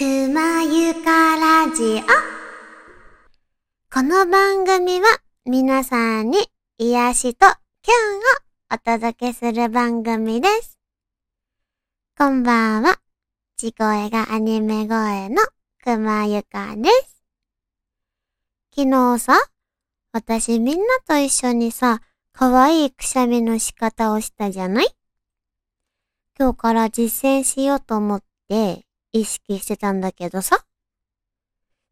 くまゆかラジオ。この番組は皆さんに癒しとキュンをお届けする番組です。こんばんは。地声がアニメ声のくまゆかです。昨日さ、私みんなと一緒にさ、可愛いくしゃみの仕方をしたじゃない？今日から実践しようと思って意識してたんだけどさ。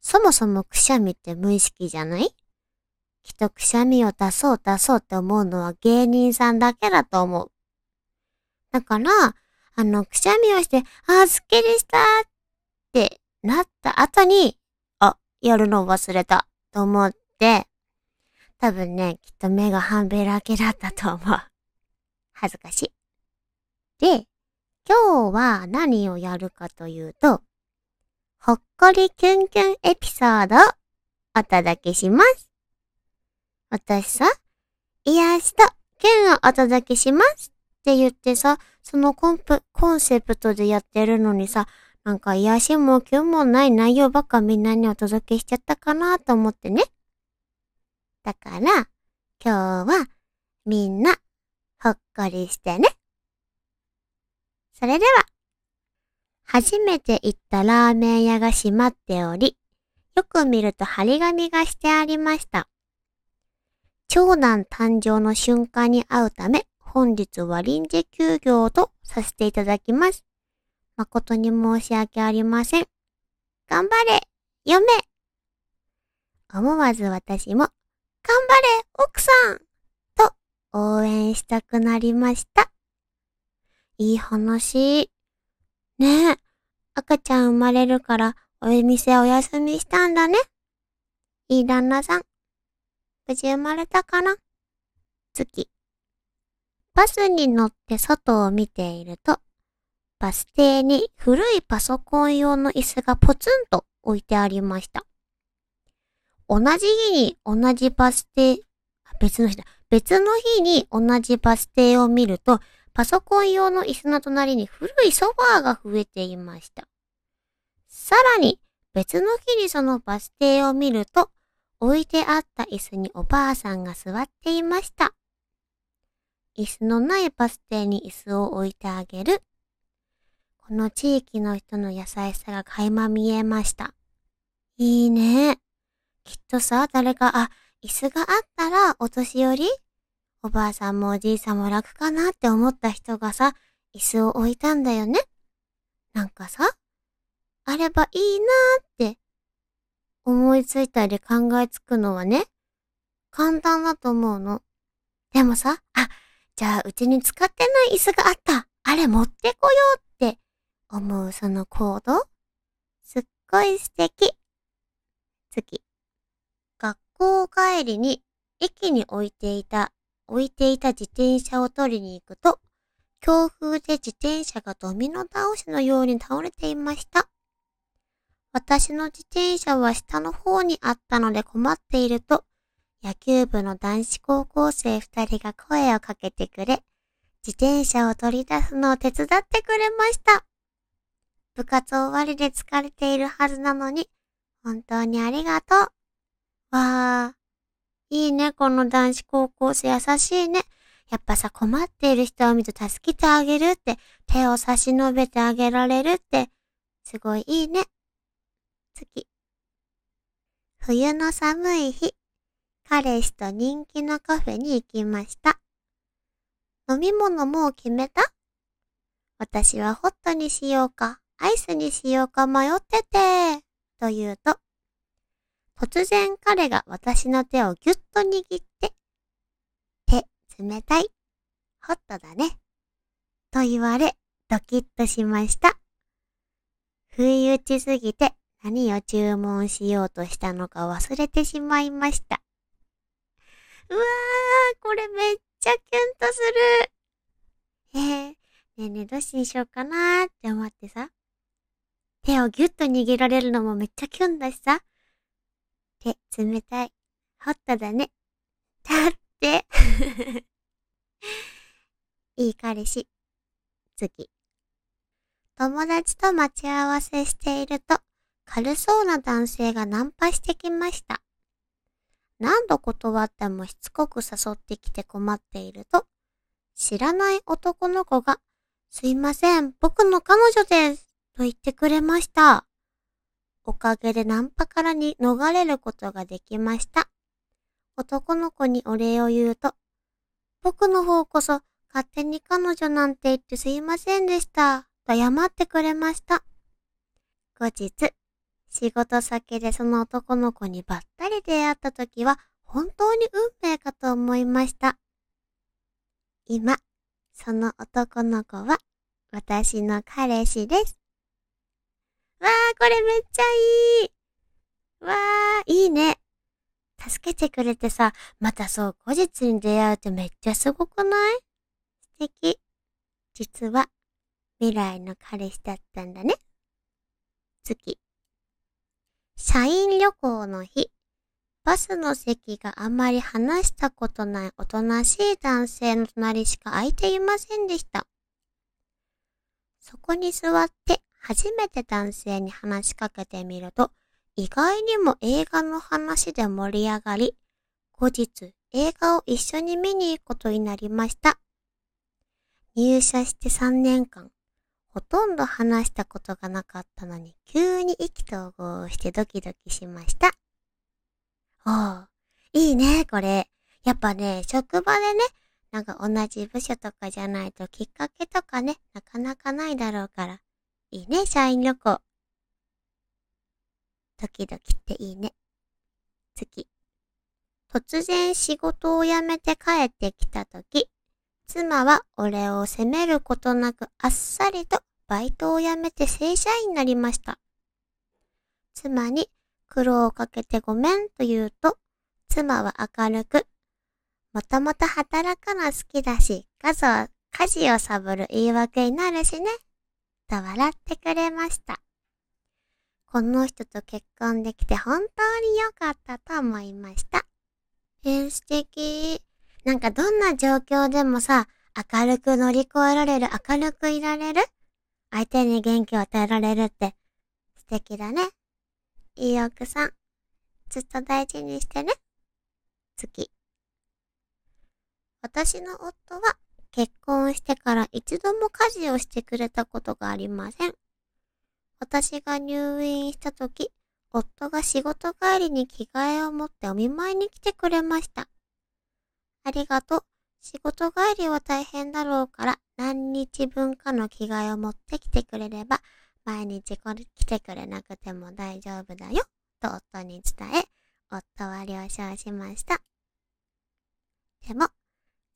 そもそもくしゃみって無意識じゃない？きっとくしゃみを出そう出そうって思うのは芸人さんだけだと思う。だから、あの、くしゃみをして、あー、すっきりしたってなった後に、あ、やるの忘れたと思って、多分ね、きっと目が半べらけだったと思う。恥ずかしい。で、今日は何をやるかというと、ほっこりキュンキュンエピソードをお届けします。私さ、癒しとキュンをお届けしますって言ってさ、そのコンプ、コンセプトでやってるのにさ、なんか癒しもキュンもない内容ばっかみんなにお届けしちゃったかなと思ってね。だから、今日はみんなほっこりしてね。それでは、初めて行ったラーメン屋が閉まっており、よく見ると張り紙がしてありました。長男誕生の瞬間に会うため、本日は臨時休業とさせていただきます。誠に申し訳ありません。頑張れ嫁思わず私も、頑張れ奥さんと応援したくなりました。いい話。ねえ、赤ちゃん生まれるからお店お休みしたんだね。いい旦那さん。無事生まれたかな月。バスに乗って外を見ていると、バス停に古いパソコン用の椅子がポツンと置いてありました。同じ日に同じバス停、別の日だ。別の日に同じバス停を見ると、パソコン用の椅子の隣に古いソファーが増えていました。さらに、別の日にそのバス停を見ると、置いてあった椅子におばあさんが座っていました。椅子のないバス停に椅子を置いてあげる。この地域の人の優しさが垣間見えました。いいね。きっとさ、誰か、あ、椅子があったらお年寄り？おばあさんもおじいさんも楽かなって思った人がさ、椅子を置いたんだよね。なんかさ、あればいいなーって思いついたり考えつくのはね、簡単だと思うの。でもさ、あ、じゃあうちに使ってない椅子があった。あれ持ってこようって思うその行動すっごい素敵。次。学校帰りに駅に置いていた置いていた自転車を取りに行くと、強風で自転車がドミノ倒しのように倒れていました。私の自転車は下の方にあったので困っていると、野球部の男子高校生二人が声をかけてくれ、自転車を取り出すのを手伝ってくれました。部活終わりで疲れているはずなのに、本当にありがとう。わー。いいね、この男子高校生優しいね。やっぱさ、困っている人を見ると助けてあげるって、手を差し伸べてあげられるって、すごいいいね。次。冬の寒い日、彼氏と人気のカフェに行きました。飲み物もう決めた？私はホットにしようか、アイスにしようか迷ってて、と言うと、突然彼が私の手をぎゅっと握って、手、冷たい。ホットだね。と言われ、ドキッとしました。不意打ちすぎて何を注文しようとしたのか忘れてしまいました。うわー、これめっちゃキュンとする。えー、ねえねえどうしにしようかなーって思ってさ。手をぎゅっと握られるのもめっちゃキュンだしさ。手、冷たい。ホットだね。だって。いい彼氏。次。友達と待ち合わせしていると、軽そうな男性がナンパしてきました。何度断ってもしつこく誘ってきて困っていると、知らない男の子が、すいません、僕の彼女です、と言ってくれました。おかげでナンパからに逃れることができました。男の子にお礼を言うと、僕の方こそ勝手に彼女なんて言ってすいませんでした、と謝ってくれました。後日、仕事先でその男の子にばったり出会った時は本当に運命かと思いました。今、その男の子は私の彼氏です。わー、これめっちゃいいわー、いいね。助けてくれてさ、またそう後日に出会うってめっちゃすごくない？素敵。実は、未来の彼氏だったんだね。次。社員旅行の日。バスの席があまり話したことないおとなしい男性の隣しか空いていませんでした。そこに座って初めて男性に話しかけてみると、意外にも映画の話で盛り上がり、後日映画を一緒に見に行くことになりました。入社して3年間、ほとんど話したことがなかったのに、急に意気投合してドキドキしました。おう、いいね、これ。やっぱね、職場でね、なんか同じ部署とかじゃないときっかけとかね、なかなかないだろうから。いいね、社員旅行。ドキドキっていいね。次。突然仕事を辞めて帰ってきたとき、妻は俺を責めることなくあっさりとバイトを辞めて正社員になりました。妻に苦労をかけてごめんと言うと、妻は明るく、もともと働くの好きだし、家事家事をサボる言い訳になるしね、と笑ってくれました。この人と結婚できて本当に良かったと思いました。えー、素敵。なんかどんな状況でもさ、明るく乗り越えられる、明るくいられる相手に元気を与えられるって素敵だね。いい奥さん。ずっと大事にしてね。次。私の夫は結婚してから一度も家事をしてくれたことがありません。私が入院した時、夫が仕事帰りに着替えを持ってお見舞いに来てくれました。ありがとう。仕事帰りは大変だろうから何日分かの着替えを持ってきてくれれば毎日来てくれなくても大丈夫だよ、と夫に伝え、夫は了承しました。でも、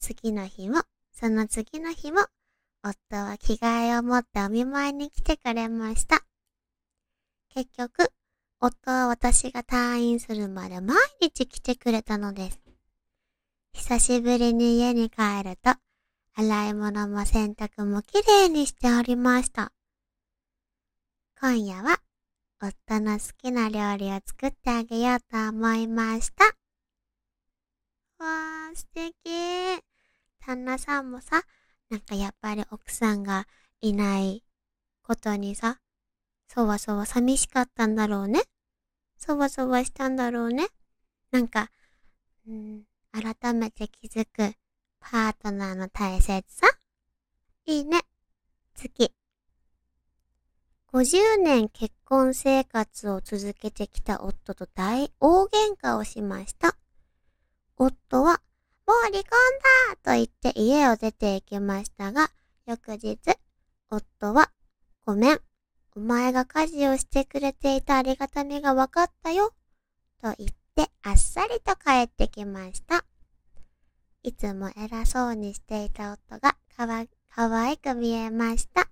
次の日も、その次の日も、夫は着替えを持ってお見舞いに来てくれました。結局、夫は私が退院するまで毎日来てくれたのです。久しぶりに家に帰ると、洗い物も洗濯もきれいにしておりました。今夜は夫の好きな料理を作ってあげようと思いました。わー、素敵。旦那さんもさ、なんかやっぱり奥さんがいないことにさ、そわそわ寂しかったんだろうね。そわそわしたんだろうね。なんか、うん、改めて気づくパートナーの大切さ？いいね。次。50年結婚生活を続けてきた夫と大大喧嘩をしました。夫は、もう離婚だと言って家を出て行きましたが、翌日、夫は、ごめん、お前が家事をしてくれていたありがたみが分かったよ、と言ってあっさりと帰ってきました。いつも偉そうにしていた夫がかわ、かわいく見えました。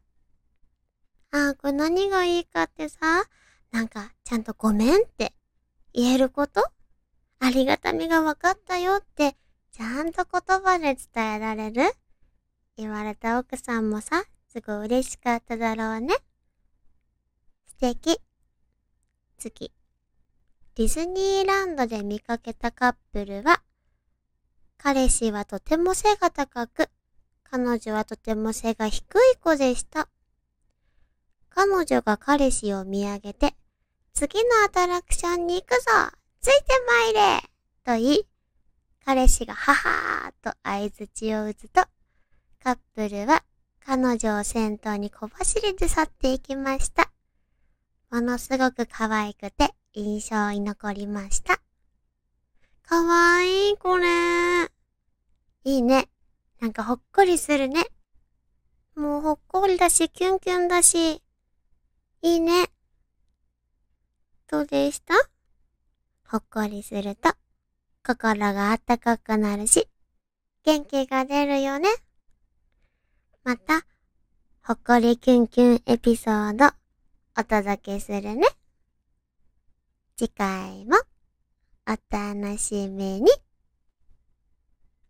ああ、これ何がいいかってさ、なんか、ちゃんとごめんって言えること？ありがたみが分かったよって、ちゃんと言葉で伝えられる？言われた奥さんもさ、すごい嬉しかっただろうね。素敵。次。ディズニーランドで見かけたカップルは、彼氏はとても背が高く、彼女はとても背が低い子でした。彼女が彼氏を見上げて、次のアトラクションに行くぞついてまいれと言い、彼氏がははーと合図を打つと、カップルは彼女を先頭に小走りで去っていきました。ものすごく可愛くて印象に残りました。かわいい、これ。いいね。なんかほっこりするね。もうほっこりだし、キュンキュンだし。いいね。どうでした？ほっこりすると、心があったかくなるし、元気が出るよね。また、ほこりキュンキュンエピソード、お届けするね。次回も、お楽しみに。